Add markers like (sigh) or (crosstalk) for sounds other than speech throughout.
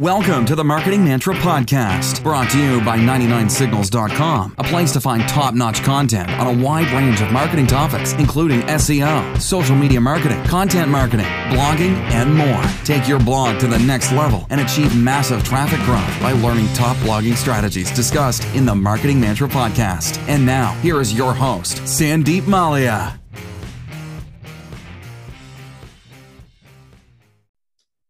Welcome to the Marketing Mantra Podcast, brought to you by 99signals.com, a place to find top notch content on a wide range of marketing topics, including SEO, social media marketing, content marketing, blogging, and more. Take your blog to the next level and achieve massive traffic growth by learning top blogging strategies discussed in the Marketing Mantra Podcast. And now, here is your host, Sandeep Mallya.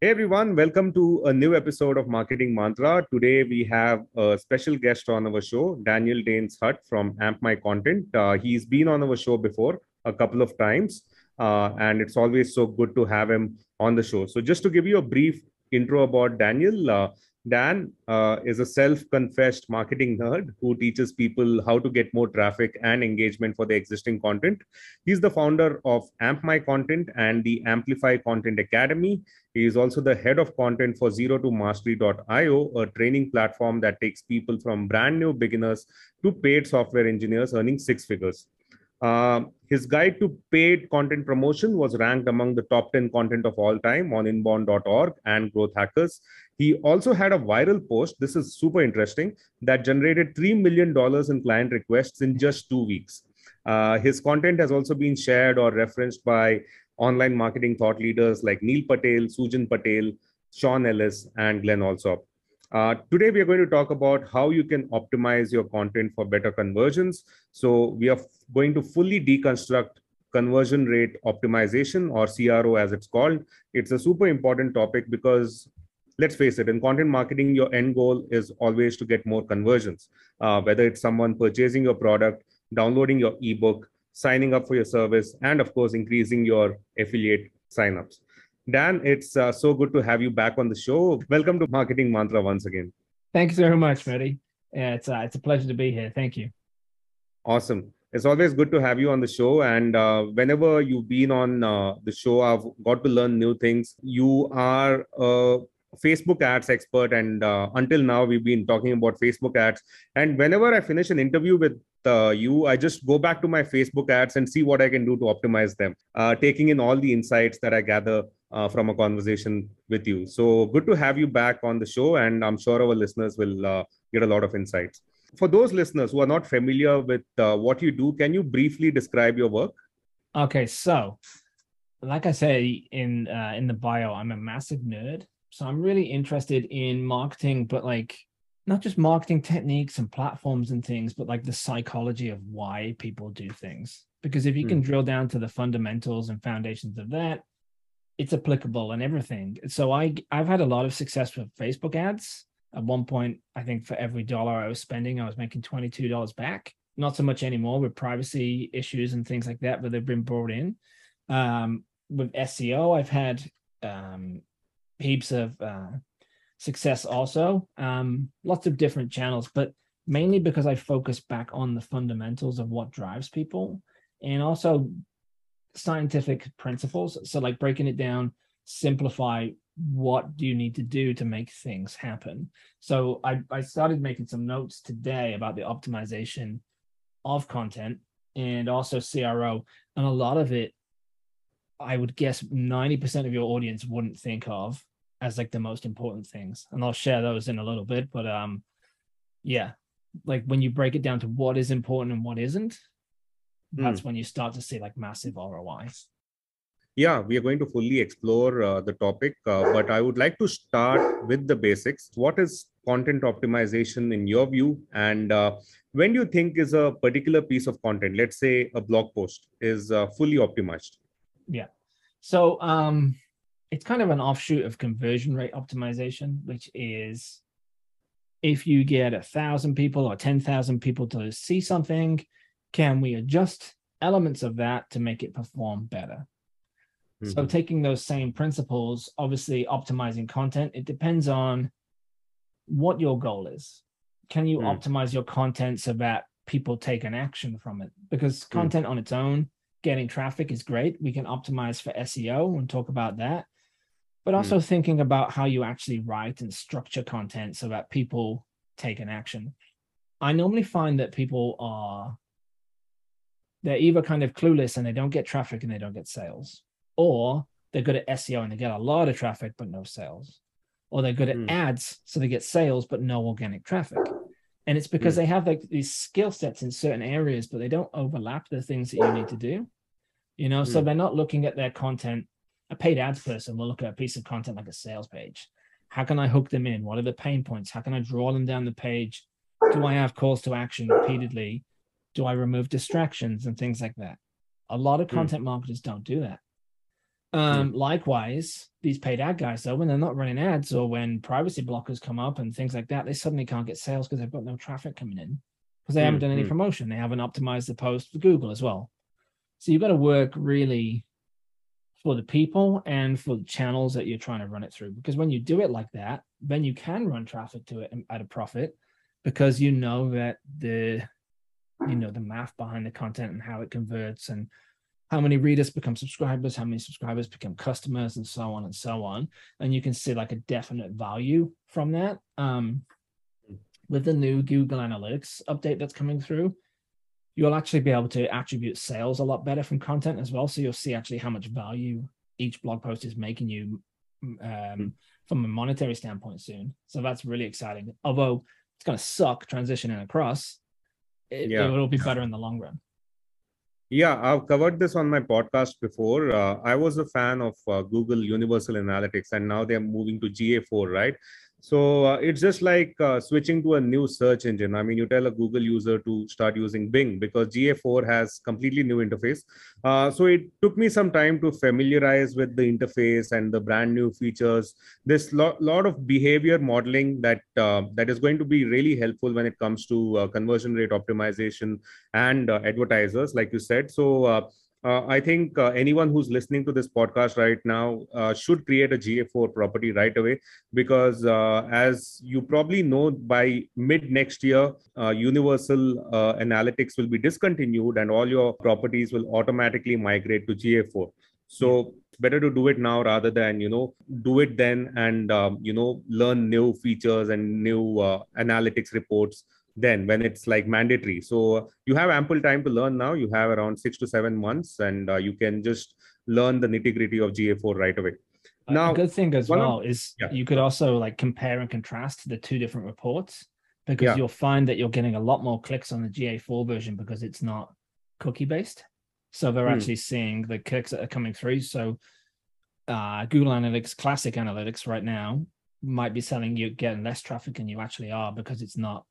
Hey everyone, welcome to a new episode of Marketing Mantra. Today we have a special guest on our show, Daniel Daines Hutt from Amp My Content. Uh, he's been on our show before a couple of times, uh, and it's always so good to have him on the show. So, just to give you a brief intro about Daniel, uh, Dan uh, is a self confessed marketing nerd who teaches people how to get more traffic and engagement for their existing content. He's the founder of Amp My Content and the Amplify Content Academy. He is also the head of content for Zero to Mastery.io, a training platform that takes people from brand new beginners to paid software engineers earning six figures. Uh, his guide to paid content promotion was ranked among the top 10 content of all time on inbound.org and Growth Hackers. He also had a viral post, this is super interesting, that generated $3 million in client requests in just two weeks. Uh, his content has also been shared or referenced by online marketing thought leaders like Neil Patel, Sujan Patel, Sean Ellis, and Glen Allsopp. Uh, today, we are going to talk about how you can optimize your content for better conversions. So, we are going to fully deconstruct conversion rate optimization or CRO as it's called. It's a super important topic because let's face it, in content marketing, your end goal is always to get more conversions, uh, whether it's someone purchasing your product, downloading your ebook, signing up for your service, and of course, increasing your affiliate signups. Dan, it's uh, so good to have you back on the show. Welcome to Marketing Mantra once again. Thanks very much, Freddie. Yeah, it's uh, it's a pleasure to be here. Thank you. Awesome. It's always good to have you on the show. And uh, whenever you've been on uh, the show, I've got to learn new things. You are a Facebook ads expert, and uh, until now, we've been talking about Facebook ads. And whenever I finish an interview with uh, you, I just go back to my Facebook ads and see what I can do to optimize them, uh, taking in all the insights that I gather uh, from a conversation with you. So good to have you back on the show, and I'm sure our listeners will uh, get a lot of insights. For those listeners who are not familiar with uh, what you do, can you briefly describe your work? Okay, so like I say in uh, in the bio, I'm a massive nerd, so I'm really interested in marketing, but like not just marketing techniques and platforms and things, but like the psychology of why people do things. Because if you can hmm. drill down to the fundamentals and foundations of that, it's applicable and everything. So I I've had a lot of success with Facebook ads. At one point, I think for every dollar I was spending, I was making twenty two dollars back. Not so much anymore with privacy issues and things like that, but they've been brought in. Um, with SEO, I've had um, heaps of uh, success also. Um, lots of different channels, but mainly because I focus back on the fundamentals of what drives people and also scientific principles. So, like breaking it down, simplify what do you need to do to make things happen. So, I, I started making some notes today about the optimization of content and also CRO. And a lot of it, I would guess 90% of your audience wouldn't think of as like the most important things. And I'll share those in a little bit. But um, yeah, like when you break it down to what is important and what isn't, that's mm. when you start to see like massive ROIs. Yeah, we are going to fully explore uh, the topic, uh, but I would like to start with the basics. What is content optimization in your view? And uh, when do you think is a particular piece of content, let's say a blog post, is uh, fully optimized? Yeah. So um, it's kind of an offshoot of conversion rate optimization, which is if you get a thousand people or 10,000 people to see something, can we adjust elements of that to make it perform better? Mm-hmm. So, taking those same principles, obviously optimizing content, it depends on what your goal is. Can you mm. optimize your content so that people take an action from it? Because mm. content mm. on its own, getting traffic is great. We can optimize for SEO and talk about that. But mm. also mm. thinking about how you actually write and structure content so that people take an action. I normally find that people are they're either kind of clueless and they don't get traffic and they don't get sales, or they're good at SEO and they get a lot of traffic but no sales. or they're good at Mm. ads, so they get sales but no organic traffic. And it's because Mm. they have like these skill sets in certain areas, but they don't overlap the things that you need to do. You know, so Mm. they're not looking at their content. A paid ads person will look at a piece of content like a sales page. How can I hook them in? What are the pain points? How can I draw them down the page? Do I have calls to action repeatedly? Do I remove distractions and things like that? A lot of Mm. content marketers don't do that. Um, Likewise, these paid ad guys, though, when they're not running ads or when privacy blockers come up and things like that, they suddenly can't get sales because they've got no traffic coming in because they haven't Mm, done any mm. promotion. They haven't optimized the post for Google as well. So you've got to work really for the people and for the channels that you're trying to run it through. Because when you do it like that, then you can run traffic to it at a profit because you know that the you know the math behind the content and how it converts and how many readers become subscribers, how many subscribers become customers, and so on and so on. And you can see like a definite value from that. Um, with the new Google Analytics update that's coming through, you'll actually be able to attribute sales a lot better from content as well. So you'll see actually how much value each blog post is making you um, from a monetary standpoint soon. So that's really exciting. Although it's going to suck transitioning across, it, Yeah. it will be better in the long run. Yeah, I've covered this on my podcast before. Uh, I was a fan of uh, Google Universal Analytics, and now they're moving to GA4, right? So uh, it's just like uh, switching to a new search engine. I mean, you tell a Google user to start using Bing because GA4 has completely new interface. Uh, so it took me some time to familiarize with the interface and the brand new features. There's lot lot of behavior modeling that uh, that is going to be really helpful when it comes to uh, conversion rate optimization and uh, advertisers, like you said. So uh, I think uh, anyone who's listening to this podcast right now uh, should create a GA4 property right away because, uh, as you probably know, by mid next year, uh, Universal uh, Analytics will be discontinued and all your properties will automatically migrate to GA4. So better to do it now rather than you know do it then and um, you know learn new features and new analytics reports then when it's like mandatory so you have ample time to learn now you have around six to seven months and uh, you can just learn the nitty gritty of ga4 right away Now, a good thing as of- well is Yeah. you could also like compare and contrast the two different reports because Yeah. you'll find that you're getting a lot more clicks on the GA4 version because it's not cookie based. So they're Hmm. actually seeing the clicks that are coming through. So uh, Google Analytics, Classic Analytics right now might be selling you getting less traffic than you actually are because it's not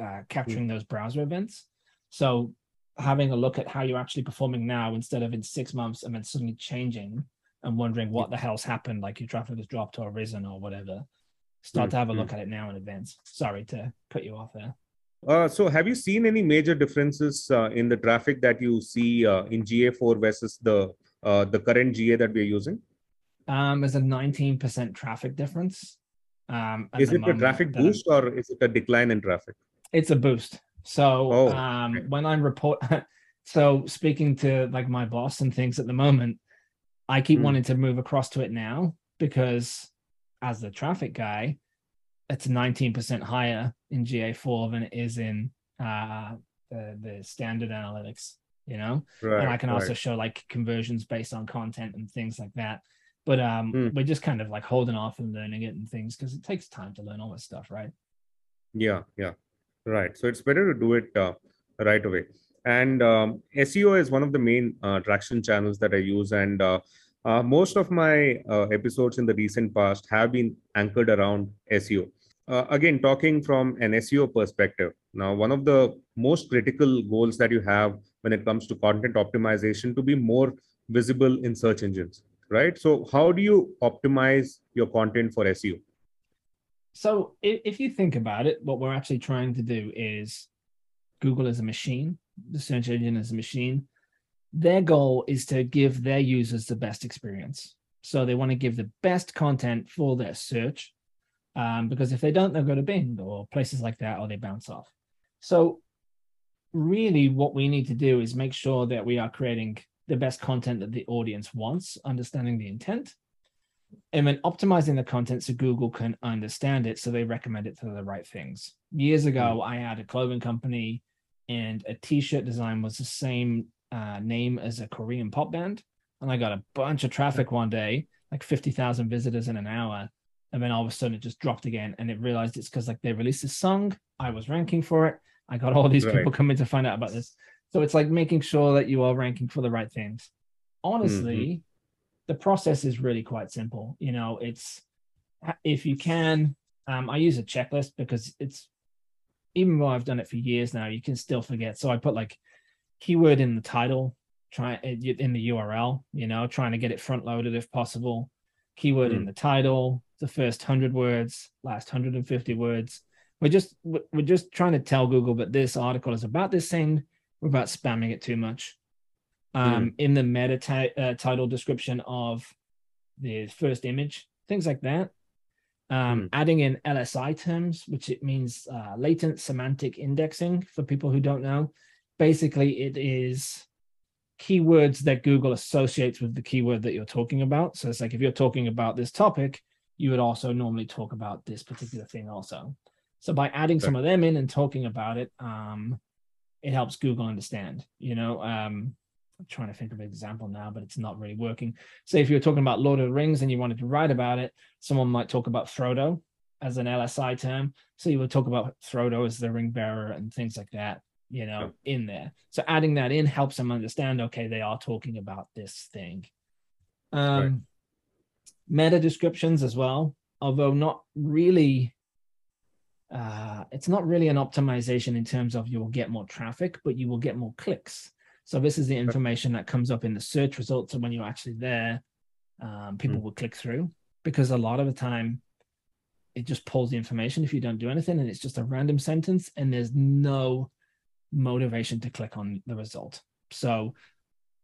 uh, capturing those browser events. So having a look at how you're actually performing now instead of in six months and then suddenly changing and wondering what the hell's happened, like your traffic has dropped or risen or whatever. Start to have a Mm, look at it now in advance. Sorry to cut you off there. uh, so have you seen any major differences uh, in the traffic that you see uh, in ga4 versus the uh, the current ga that we're using Um, there's a 19% traffic difference. Um, is it a traffic I'm- boost or is it a decline in traffic It's a boost. So Oh, um, okay. when I'm report, (laughs) so speaking to like my boss and things at the moment, I keep Hmm. wanting to move across to it now because as the traffic guy, it's 19% higher in GA4 than it is in uh, the, the standard analytics, you know? right and I can also show like conversions based on content and things like that. But um, Hmm. we're just kind of like holding off and learning it and things because it takes time to learn all this stuff, right? Yeah, yeah, right. So it's better to do it uh, right away. And um, SEO is one of the main uh, traction channels that I use. And uh, uh, most of my uh, episodes in the recent past have been anchored around SEO. Uh, again, talking from an SEO perspective. Now, one of the most critical goals that you have when it comes to content optimization to be more visible in search engines, right? So, how do you optimize your content for SEO? So if, if you think about it, what we're actually trying to do is Google is a machine, the search engine is a machine. Their goal is to give their users the best experience. So they want to give the best content for their search. Um, because if they don't, they'll go to Bing or places like that, or they bounce off. So really what we need to do is make sure that we are creating the best content that the audience wants, understanding the intent, and then optimizing the content so Google can understand it so they recommend it to the right things. Years ago, I had a clothing company and a t-shirt design was the same uh, name as a Korean pop band. And I got a bunch of traffic one day, like 50,000 visitors in an hour. and then all of a sudden it just dropped again, and it realized it's because like they released a song, I was ranking for it, I got all these Right. people coming to find out about this. So it's like making sure that you are ranking for the right things. Honestly, Mm-hmm. the process is really quite simple. You know, it's if you can, um, I use a checklist because it's even though I've done it for years now, you can still forget. So I put like keyword in the title, try in the URL, you know, trying to get it front loaded if possible. Keyword in Mm. the title, the first hundred words, last hundred and fifty words. We're just we're just trying to tell Google that this article is about this thing without spamming it too much. Um, in the meta ti- uh, title description of the first image, things like that. Um, Hmm. Adding in LSI terms, which it means uh, latent semantic indexing for people who don't know. Basically, it is keywords that Google associates with the keyword that you're talking about. So it's like if you're talking about this topic, you would also normally talk about this particular thing also. So by adding some of them in and talking about it, um, it helps Google understand. You know, um, I'm trying to think of an example now, but it's not really working. Say if you're talking about Lord of the Rings and you wanted to write about it, someone might talk about Frodo as an LSI term. So you would talk about Frodo as the ring bearer and things like that, you know, in there. So adding that in helps them understand, okay, they are talking about this thing. Um, Right. Meta descriptions as well, although not really uh, it's not really an optimization in terms of you will get more traffic, but you will get more clicks. So this is the information that comes up in the search results, and when you're actually there, um, people will click through because a lot of the time it just pulls the information if you don't do anything, and it's just a random sentence, and there's no motivation to click on the result. So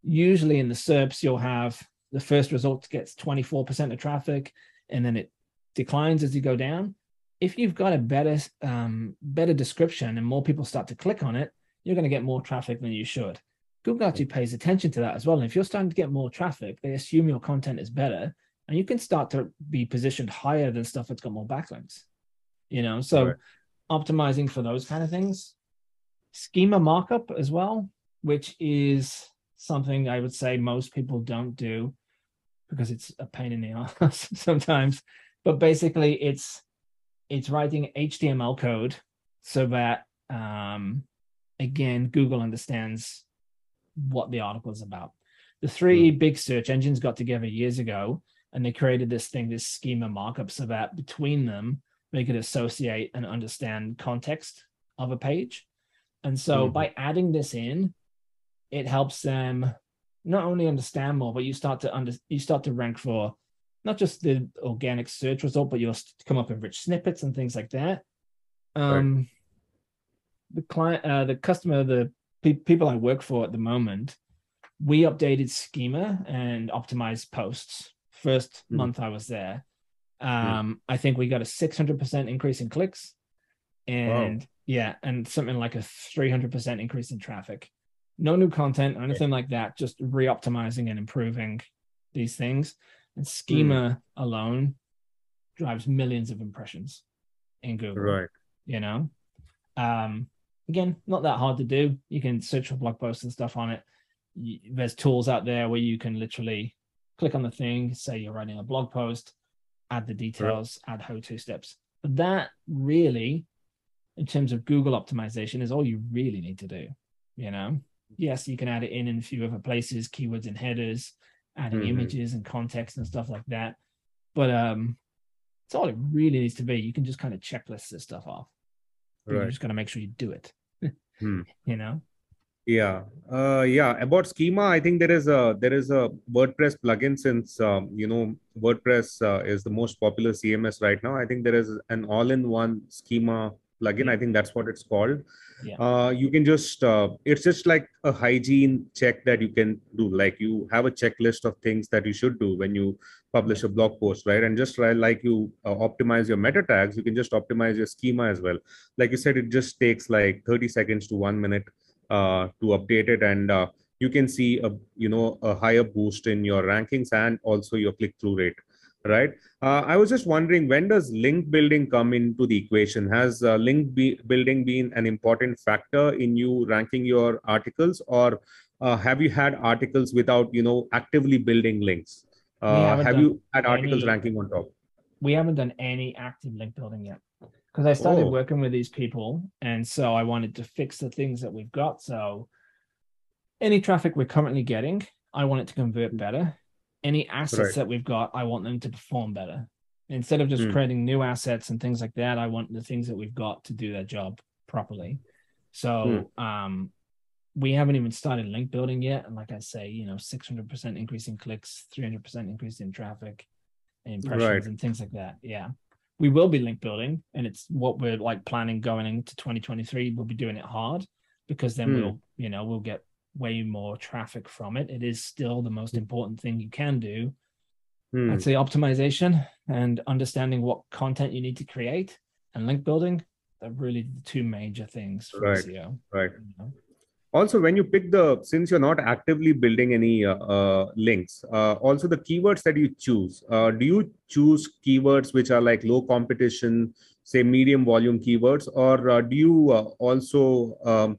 usually in the SERPs, you'll have the first result gets 24% of traffic, and then it declines as you go down if you've got a better um, better description and more people start to click on it, you're going to get more traffic than you should. Google actually pays attention to that as well. And if you're starting to get more traffic, they assume your content is better, and you can start to be positioned higher than stuff that's got more backlinks. You know, so Right. optimizing for those kind of things. Schema markup as well, which is something I would say most people don't do because it's a pain in the (laughs) ass sometimes. But basically, it's it's writing HTML code so that um, again Google understands what the article is about. The three big search engines got together years ago and they created this thing, this schema markup, so that between them they could associate and understand context of a page. And so Mhm. by adding this in, it helps them not only understand more, but you start to under you start to rank for not just the organic search result, but you'll come up with rich snippets and things like that. Um, The client, uh, the customer, the pe- people I work for at the moment, we updated schema and optimized posts. First Mhm. month I was there, um, I think we got a six hundred percent increase in clicks, and yeah, and something like a three hundred percent increase in traffic. No new content or anything like that. Just re-optimizing and improving these things. And schema alone drives millions of impressions in Google. Right. You know, um, again, not that hard to do. You can search for blog posts and stuff on it. There's tools out there where you can literally click on the thing, say you're writing a blog post, add the details, add how-to steps. But that really, in terms of Google optimization, is all you really need to do. You know, yes, you can add it in in a few other places, keywords and headers, adding Mhm. images and context and stuff like that. But um, it's all it really needs to be. You can just kind of checklist this stuff off. But You're just gonna make sure you do it. Hmm. (laughs) You know, Yeah. Uh, yeah. About schema, I think there is a there is a WordPress plugin since um, you know WordPress uh, is the most popular CMS right now. I think there is an all-in-one schema plugin. I think that's what it's called. Yeah. Uh, you can just uh, it's just like a hygiene check that you can do. Like you have a checklist of things that you should do when you publish a blog post, right? And just like you uh, optimize your meta tags, you can just optimize your schema as well. Like you said, it just takes like 30 seconds to one minute uh, to update it and uh, you can see a you know a higher boost in your rankings and also your click through rate right uh, i was just wondering when does link building come into the equation has uh, link be- building been an important factor in you ranking your articles or uh, have you had articles without you know actively building links uh, have you had articles any- ranking on top we haven't done any active link building yet because I started Oh. working with these people, and so I wanted to fix the things that we've got. So any traffic we're currently getting, I want it to convert better. Any assets Right. that we've got, I want them to perform better. Instead of just Hmm. creating new assets and things like that, I want the things that we've got to do their job properly. So um we haven't even started link building yet. And like I say, you know, 600% increase in clicks, 300% increase in traffic and impressions Right. and things like that. Yeah. We will be link building and it's what we're like planning going into 2023. We'll be doing it hard because then Hmm. we'll, you know, we'll get way more traffic from it. It is still the most important thing you can do. Hmm. I'd say optimization and understanding what content you need to create and link building are really the two major things for Right. SEO. Right. you know? also when you pick the since you're not actively building any uh, uh, links uh, also the keywords that you choose uh, do you choose keywords which are like low competition say medium volume keywords or uh, do you uh, also um,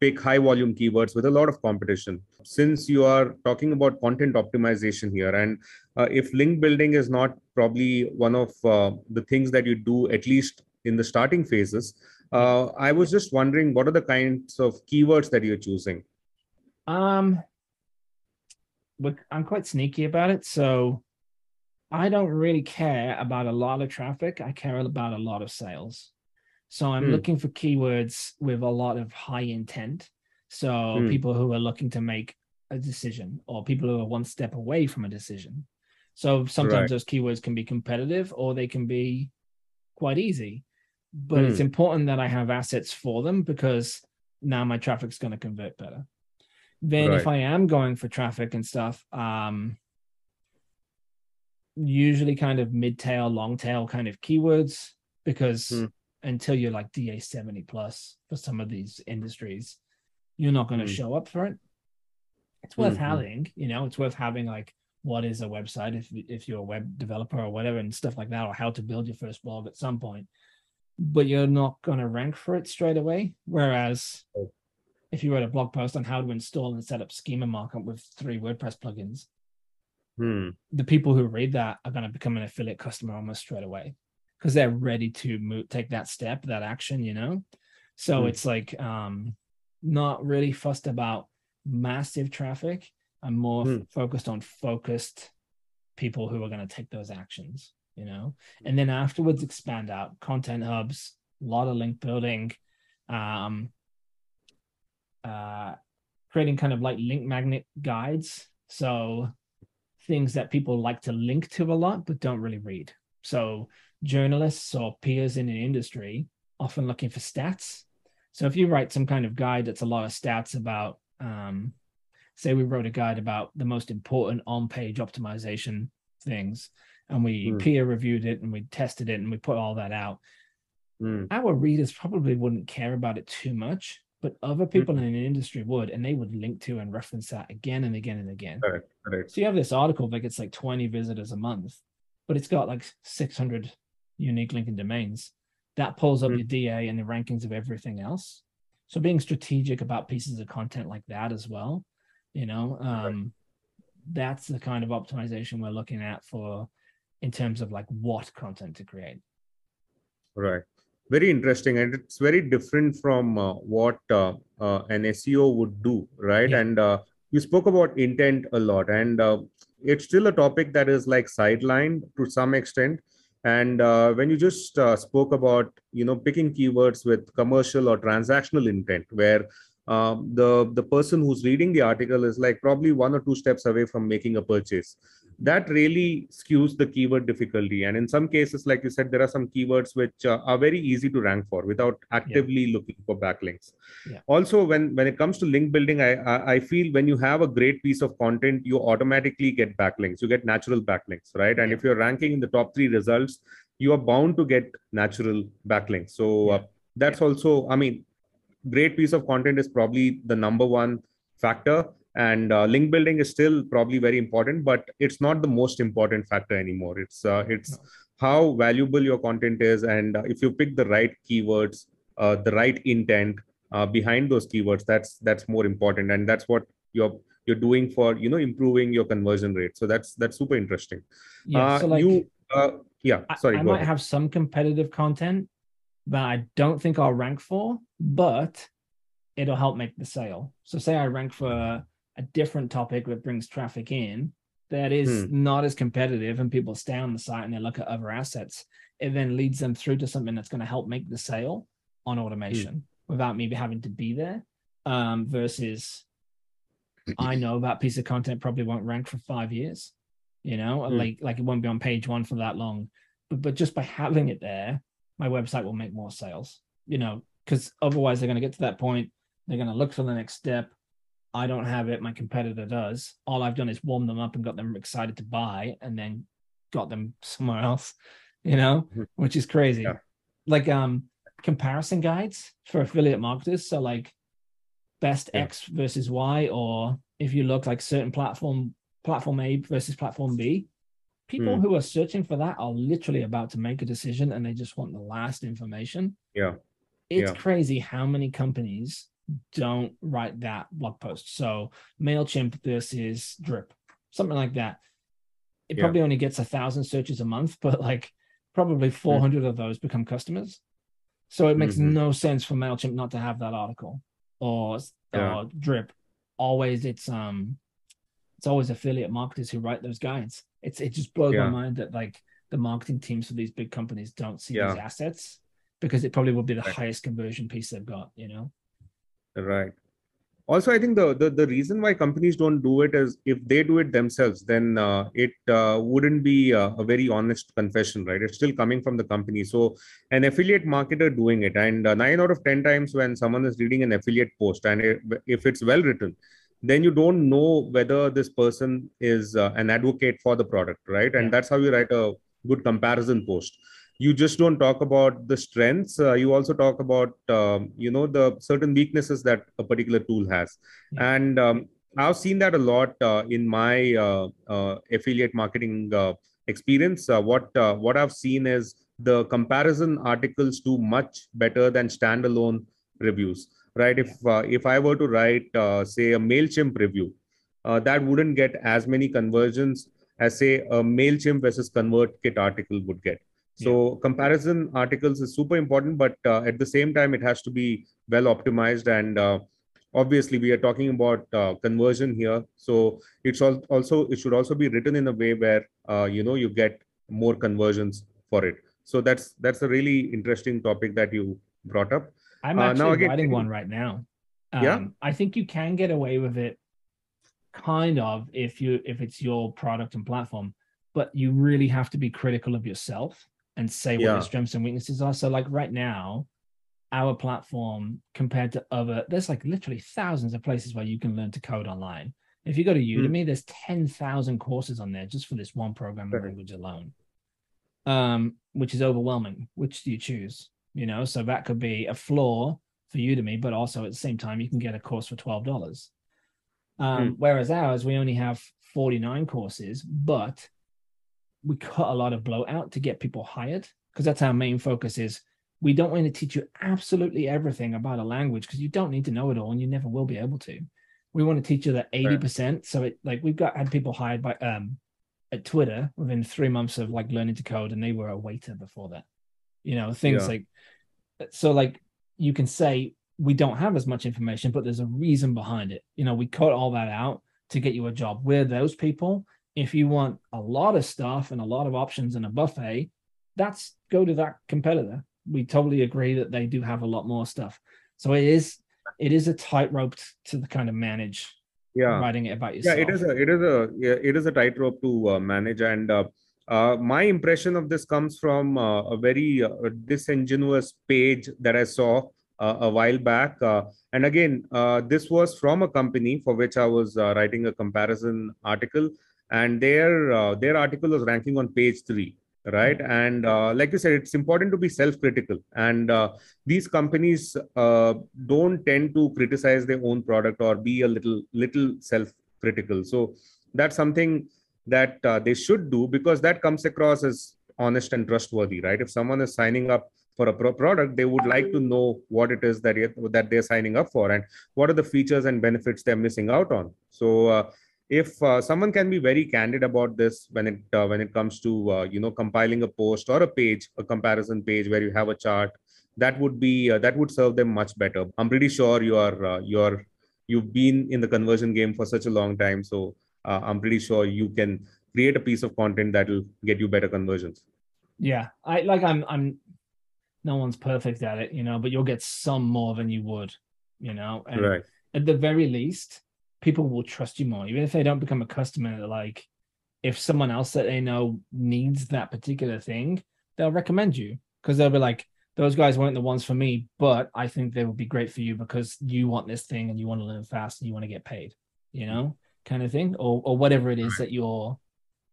pick high volume keywords with a lot of competition since you are talking about content optimization here and uh, if link building is not probably one of uh, the things that you do at least in the starting phases uh, I was just wondering what are the kinds of keywords that you're choosing? Um, I'm quite sneaky about it. So I don't really care about a lot of traffic. I care about a lot of sales. So I'm Hmm. looking for keywords with a lot of high intent. So Hmm. people who are looking to make a decision or people who are one step away from a decision. So sometimes Right. those keywords can be competitive or they can be quite easy. But it's Hmm. important that I have assets for them because now my traffic's going to convert better. Then if I am going for traffic and stuff, um, usually kind of mid tail, long tail kind of keywords because Hmm. Until you're like DA 70 plus for some of these industries, you're not going to Hmm. show up for it. It's worth Mhm. having, you know, it's worth having like what is a website if if you're a web developer or whatever and stuff like that, or how to build your first blog at some point. But you're not going to rank for it straight away. Whereas if you wrote a blog post on how to install and set up schema markup with three WordPress plugins, Hmm. the people who read that are going to become an affiliate customer almost straight away because they're ready to move, take that step, that action, you know. So Hmm. it's like um, not really fussed about massive traffic. I'm more Hmm. f- focused on focused people who are going to take those actions, you know, and then afterwards expand out content hubs, a lot of link building, um, uh, creating kind of like link magnet guides. So things that people like to link to a lot but don't really read. So journalists or peers in an industry often looking for stats. So if you write some kind of guide that's a lot of stats about, um, say we wrote a guide about the most important on-page optimization things, and we Hmm. peer reviewed it and we tested it and we put all that out, Hmm. our readers probably wouldn't care about it too much, but other people in an industry would, and they would link to and reference that again and again and again. Correct. Correct. So you have this article that gets like 20 visitors a month, but it's got like 600 unique linking domains. That pulls up Hmm. your DA and the rankings of everything else. So being strategic about pieces of content like that as well, you know, um, that's the kind of optimization we're looking at for in terms of like what content to create. Right. Very interesting, and it's very different from uh, what uh, uh, an SEO would do, right? Yeah. And uh, you spoke about intent a lot, and uh, it's still a topic that is like sidelined to some extent. And uh, when you just uh, spoke about, you know, picking keywords with commercial or transactional intent, where um, the the person who's reading the article is like probably one or two steps away from making a purchase that really skews the keyword difficulty. And in some cases like you said there are some keywords which uh, are very easy to rank for without actively looking for backlinks. Yeah. also when when it comes to link building I, I i feel when you have a great piece of content you automatically get backlinks. You get natural backlinks right? And Yeah. if you're ranking in the top 3 results you are bound to get natural backlinks. So uh, Yeah. that's also i mean great piece of content is probably the number one factor and uh, link building is still probably very important but it's not the most important factor anymore it's uh, it's No. how valuable your content is and uh, if you pick the right keywords uh, the right intent uh, behind those keywords that's that's more important and that's what you're you're doing for you know improving your conversion rate so that's that's super interesting Yeah. uh, so like you uh, Yeah, sorry. I, I might ahead. have some competitive content that I don't think I'll rank for, but it'll help make the sale. So say I rank for a different topic that brings traffic in that is hmm. not as competitive and people stay on the site and they look at other assets. It then leads them through to something that's going to help make the sale on automation hmm. without me having to be there. Um, versus (clears throat) I know that piece of content probably won't rank for five years, you know, hmm. like like it won't be on page one for that long. But but just by having it there, my website will make more sales, you know, because otherwise they're going to get to that point. They're going to look for the next step. I don't have it. My competitor does. All I've done is warm them up and got them excited to buy, and then got them somewhere else. You know, mm-hmm. which is crazy. Yeah. Like um comparison guides for affiliate marketers. So like best yeah. X versus Y, or if you look like certain platform platform A versus platform B, people mm. who are searching for that are literally about to make a decision and they just want the last information. Yeah. It's yeah. crazy how many companies don't write that blog post. So MailChimp this is Drip, something like that. It yeah. probably only gets a thousand searches a month, but like probably hmm. 400 mm. of those become customers. So it makes mm-hmm. no sense for MailChimp not to have that article or, yeah. or Drip. Always it's um it's always affiliate marketers who write those guides. It's it just blows yeah. my mind that like the marketing teams for these big companies don't see these assets because it probably would be the highest conversion piece they've got, you know? Right. Also, I think the, the, the reason why companies don't do it is if they do it themselves, then uh, it uh, wouldn't be a, a, very honest confession, right? It's still coming from the company. So, an affiliate marketer doing it, and uh, nine out of 10 times when someone is reading an affiliate post, and it, if it's well written, then you don't know whether this person is uh, an advocate for the product, right? And yeah. that's how you write a good comparison post you just don't talk about the strengths. Uh, you also talk about um, you know the certain weaknesses that a particular tool has. Yeah. and um, i've seen that a lot uh, in my uh, uh affiliate marketing uh, experience. Uh, what what i've seen is the comparison articles do much better than standalone reviews right? If if i were to write say a mailchimp review that wouldn't get as many conversions as say a mailchimp versus convertkit article would get so yeah. comparison articles is super important, but uh, at the same time, it has to be well optimized. And uh, obviously, we are talking about uh, conversion here. So it's also it should also be written in a way where uh, you know you get more conversions for it. So that's that's a really interesting topic that you brought up. I'm uh, actually again, writing one right now. Um, yeah, I think you can get away with it, kind of, if you if it's your product and platform. But you really have to be critical of yourself and say yeah. what your strengths and weaknesses are. So, like right now, our platform compared to other, there's like literally thousands of places where you can learn to code online. If you go to hmm. Udemy, mm. there's 10,000 courses on there just for this one programming language alone, um, which is overwhelming. Which do you choose? You know, so that could be a flaw for Udemy, but also at the same time, you can get a course for $12. Um, mm. Whereas ours, we only have 49 courses, but we cut a lot of bloat out to get people hired because that's our main focus is we don't want to teach you absolutely everything about a language because you don't need to know it all and you never will be able to. We want to teach you that 80% so it like we've got had people hired by um at twitter within three months of like learning to code and they were a waiter before that. You know things yeah. like so like you can say we don't have as much information but there's a reason behind it. You know we cut all that out to get you a job. We're those people if you want a lot of stuff and a lot of options and a buffet, that's go to that competitor. We totally agree that they do have a lot more stuff. So it is it is a tightrope to the kind of manage yeah writing it about yourself. Yeah, it is a it is a yeah, it is a tightrope to uh, manage and uh, uh, my impression of this comes from uh, a very uh, disingenuous page that I saw uh, a while back. Uh, and again, uh, this was from a company for which I was writing a comparison article and their uh, their article was ranking on page three right? Hmm. and uh, like you said it's important to be self-critical. And uh, these companies uh, don't tend to criticize their own product or be a little little self-critical. So that's something that uh, they should do because that comes across as honest and trustworthy right? If someone is signing up for a pro- product they would like to know what it is that that they're signing up for and what are the features and benefits they're missing out on. So uh, if uh, someone can be very candid about this when it uh, when it comes to uh, you know compiling a post or a page a comparison page where you have a chart that would be uh, that would serve them much better. I'm pretty sure you are uh, you're you've been in the conversion game for such a long time. So uh, i'm pretty sure you can create a piece of content that will get you better conversions. Yeah. I like i'm i'm no one's perfect at it you know but you'll get some more than you would you know and right. at the very least people will trust you more. Even if they don't become a customer like if someone else that they know needs that particular thing they'll recommend you. Because they'll be like those guys weren't the ones for me but i think they would be great for you because you want this thing and you want to learn fast and you want to get paid you know kind of thing or or whatever it is that your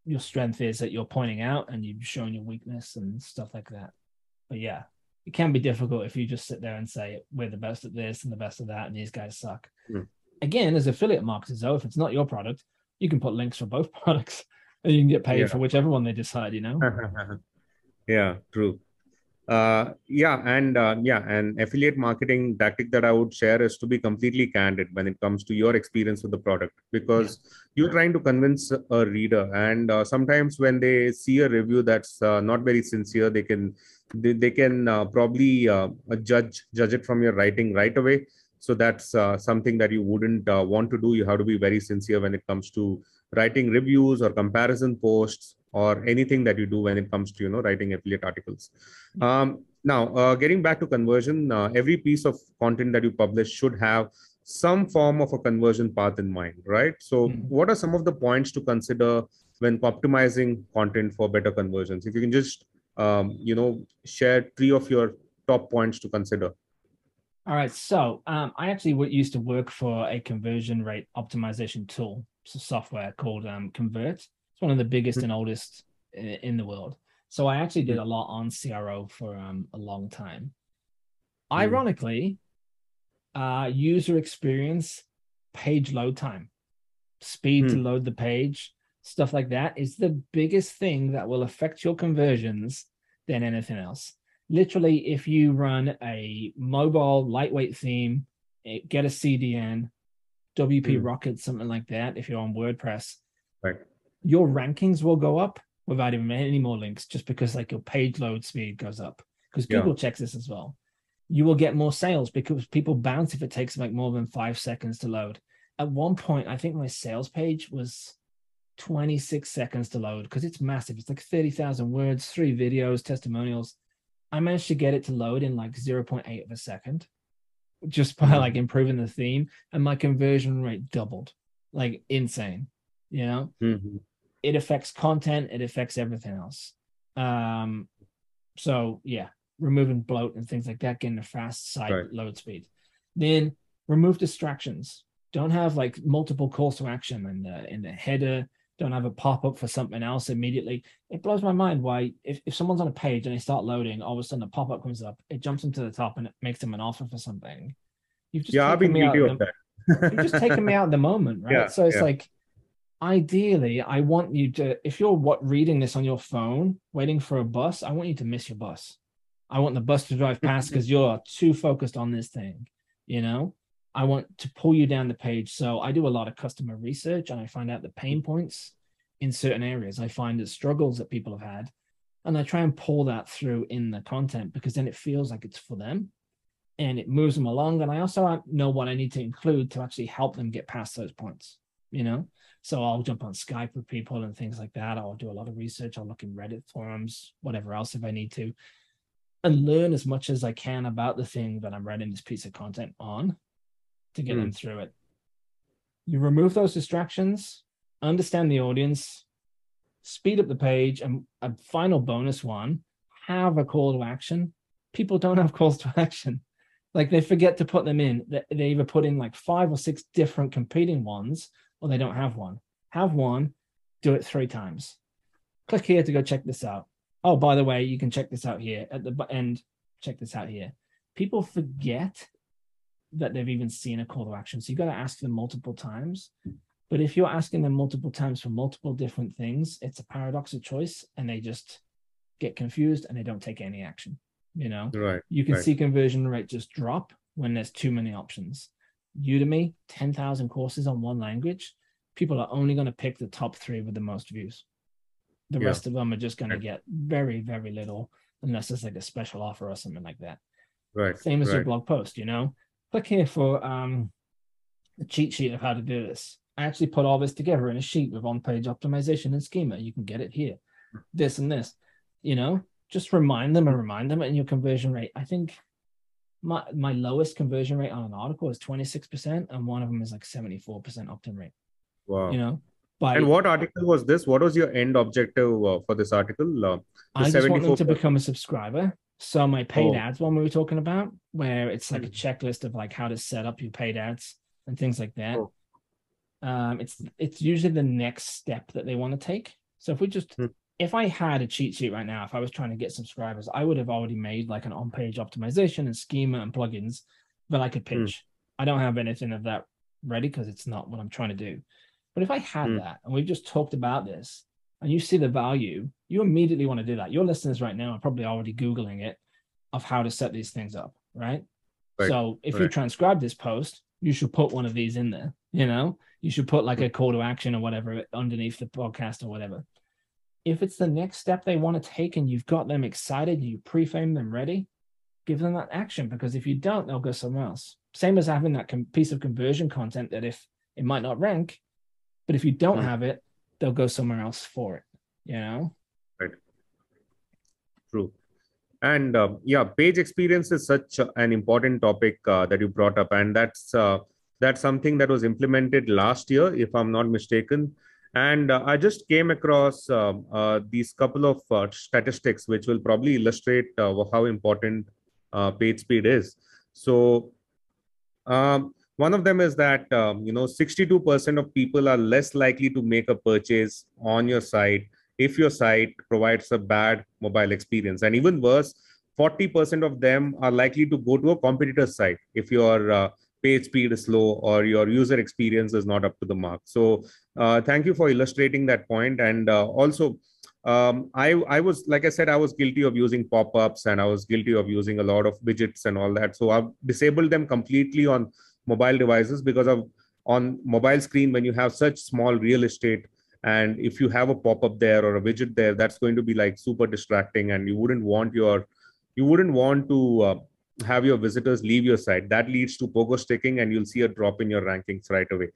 your strength is that you're pointing out and you've shown your weakness and stuff like that. But yeah it can be difficult if you just sit there and say we're the best at this and the best at that and these guys suck. Mm. Again as affiliate marketers though if it's not your product you can put links for both (laughs) products and you can get paid Yeah. for whichever one they decide you know? (laughs) Yeah true. Uh yeah and uh, yeah an affiliate marketing tactic that i would share is to be completely candid when it comes to your experience with the product because you're trying to convince a reader and uh, sometimes when they see a review that's uh, not very sincere they can they, they can uh, probably uh, judge judge it from your writing right away so that's uh, something that you wouldn't uh, want to do. You have to be very sincere when it comes to writing reviews or comparison posts or anything that you do when it comes to you know writing affiliate articles. Um, now uh, getting back to conversion uh, every piece of content that you publish should have some form of a conversion path in mind right? So Mhm. what are some of the points to consider when optimizing content for better conversions? If you can just um, you know share three of your top points to consider All right. So um, I actually used to work for a conversion rate optimization tool, software called um, Convert. It's one of the biggest and oldest in, in the world. So I actually did a lot on CRO for um, a long time. Ironically, uh, user experience, page load time, speed to Hmm. load the page, stuff like that is the biggest thing that will affect your conversions than anything else literally if you run a mobile lightweight theme eh, get a cdn wp Mm. rocket something like that if you're on wordpress Right. your rankings will go up without even any more links just because like your page load speed goes up because Yeah. google checks this as well you will get more sales because people bounce if it takes like more than five seconds to load at one point i think my sales page was 26 seconds to load because it's massive it's like 30000 words three videos testimonials I managed to get it to load in like 0.8 of a second just by like improving the theme and my conversion rate doubled. Like insane you know? Mhm. it affects content it affects everything else. Um so yeah removing bloat and things like that getting a fast site Right. load speed. Then remove distractions. Don't have like multiple calls to action in the in the header don't have a pop-up for something else immediately it blows my mind why if, if someone's on a page and they start loading all of a sudden a pop-up comes up it jumps them to the top and it makes them an offer for something you've just yeah i've taken been me out guilty of of the- that you're just taking me out of the moment, (laughs) right? Yeah, so it's yeah. like, ideally, I want you to, if you're what reading this on your phone, waiting for a bus, I want you to miss your bus. I want the bus to drive past (laughs) because you're too focused on this thing, you know? I want to pull you down the page. So I do a lot of customer research and I find out the pain points in certain areas. I find the struggles that people have had. And I try and pull that through in the content because then it feels like it's for them and it moves them along. And I also know what I need to include to actually help them get past those points, you know? So I'll jump on Skype with people and things like that. I'll do a lot of research. I'll look in Reddit forums, whatever else if I need to, and learn as much as I can about the thing that I'm writing this piece of content on to get hmm. them through it. You remove those distractions, understand the audience, speed up the page, and a final bonus one have a call to action. People don't have calls to action. Like they forget to put them in. They- they either put in like five or six different competing ones or they don't have one. Have one do it three times. Click here to go check this out. Oh by the way you can check this out here at the end. Check this out here. People forget that they've even seen a call to action so you've got to ask them multiple times but if you're asking them multiple times for multiple different things it's a paradox of choice and they just get confused and they don't take any action you know right you can Right. see conversion rate just drop when there's too many options. Udemy, 10,000 courses on one language. people are only going to pick the top three with the most views. The Yeah. rest of them are just going to get very, very little unless it's like a special offer or something like that. Right. Same as your blog post, you know. Click here for um the cheat sheet of how to do this. I actually put all this together in a sheet with on-page optimization and schema. You can get it here. This and this, you know, just remind them and remind them and your conversion rate. I think my my lowest conversion rate on an article is 26%, and one of them is like 74% opt-in rate, Wow. you know. But And what article was this? What was your end objective uh, for this article? Uh, I just want them to become a subscriber. So my paid Oh. ads one we were talking about, where it's like a Mm. checklist of like how to set up your paid ads and things like that. Oh. Um, it's it's usually the next step that they want to take. So if we just Hmm. if I had a cheat sheet right now, if I was trying to get subscribers, I would have already made like an on-page optimization and schema and plugins that I could Hmm. pitch. I don't have anything of that ready because it's not what I'm trying to do. But if I had Hmm. that and we've just talked about this and you see the value, you immediately want to do that. Your listeners right now are probably already Googling it of how to set these things up, right? Right, So if you transcribe this post, you should put one of these in there, you know? You should put like a call to action or whatever underneath the podcast or whatever. If it's the next step they want to take and you've got them excited, you pre-frame them ready, give them that action because if you don't, they'll go somewhere else. Same as having that com- piece of conversion content that if it might not rank, but if you don't Hmm. have it, they'll go somewhere else for it, you know? Right. True. And uh, yeah, page experience is such an important topic uh, that you brought up, and that's uh, that's something that was implemented last year, if I'm not mistaken. And uh, I just came across um, uh, these couple of uh, statistics, which will probably illustrate how important page speed is. So, um, one of them is that um, you know 62% of people are less likely to make a purchase on your site if your site provides a bad mobile experience. And even worse 40% of them are likely to go to a competitor's site if your uh, page speed is slow or your user experience is not up to the mark. So uh, thank you for illustrating that point. and uh, also um, I, I was like i said i was guilty of using pop-ups and i was guilty of using a lot of widgets and all that. So i've disabled them completely on mobile devices because of on mobile screen when you have such small real estate and if you have a pop-up there or a widget there that's going to be like super distracting and you wouldn't want your you wouldn't want to uh, have your visitors leave your site. That leads to pogo sticking and you'll see a drop in your rankings right away.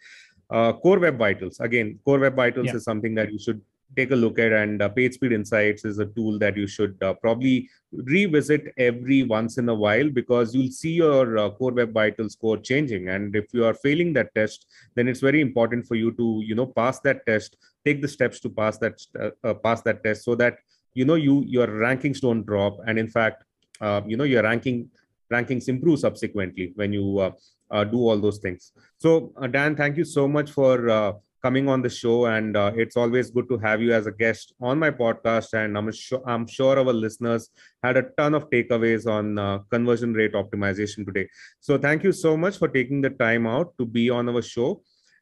Uh, core web vitals. Again core web vitals Yeah. is something that you should take a look at and uh, page speed insights is a tool that you should uh, probably revisit every once in a while because you'll see your uh, core web vital score changing. And if you are failing that test then it's very important for you to you know pass that test take the steps to pass that uh, uh, pass that test so that you know you your rankings don't drop. And in fact uh, you know your ranking rankings improve subsequently when you uh, do all those things. So dan thank you so much for coming on the show and uh, it's always good to have you as a guest on my podcast and i'm sure i'm sure our listeners had a ton of takeaways on uh, conversion rate optimization today so thank you so much for taking the time out to be on our show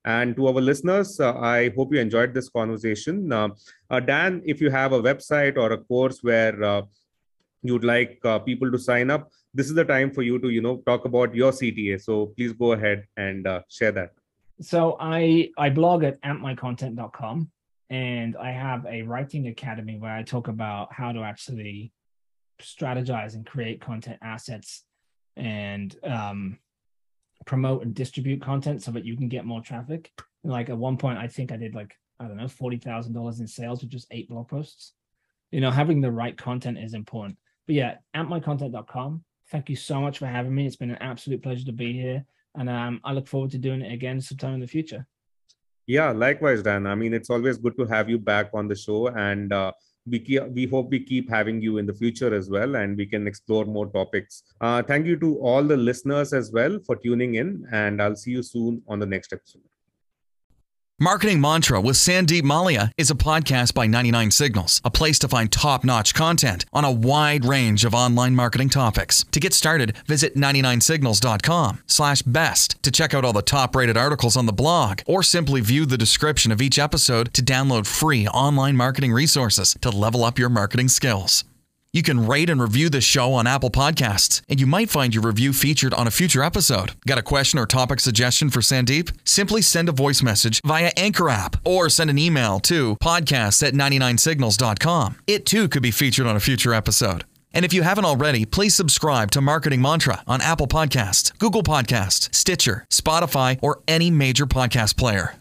and to our listeners, uh, I hope you enjoyed this conversation. Uh, uh, Dan, if you have a website or a course where uh, you'd like uh, people to sign up, this is the time for you to, you know, talk about your CTA. So please go ahead and uh, share that. So I I blog at ampmycontent.com and I have a writing academy where I talk about how to actually strategize and create content assets and um, promote and distribute content so that you can get more traffic. And like at one point, I think I did like I don't know forty thousand dollars in sales with just eight blog posts. You know, having the right content is important. But yeah, ampmycontent.com. Thank you so much for having me. It's been an absolute pleasure to be here and um, I look forward to doing it again sometime in the future. Yeah, likewise, Dan. I mean, it's always good to have you back on the show, and uh, we keep, we hope we keep having you in the future as well, and we can explore more topics. Uh, thank you to all the listeners as well for tuning in, and I'll see you soon on the next episode. Marketing Mantra with Sandeep Mallya is a podcast by 99 Signals, a place to find top notch content on a wide range of online marketing topics. To get started, visit 99signals.com slash best to check out all the top rated articles on the blog, or simply view the description of each episode to download free online marketing resources to level up your marketing skills. You can rate and review the show on Apple Podcasts, and you might find your review featured on a future episode. Got a question or topic suggestion for Sandeep? Simply send a voice message via Anchor app or send an email to podcast at 99signals.com. It too could be featured on a future episode. And if you haven't already, please subscribe to Marketing Mantra on Apple Podcasts, Google Podcasts, Stitcher, Spotify, or any major podcast player.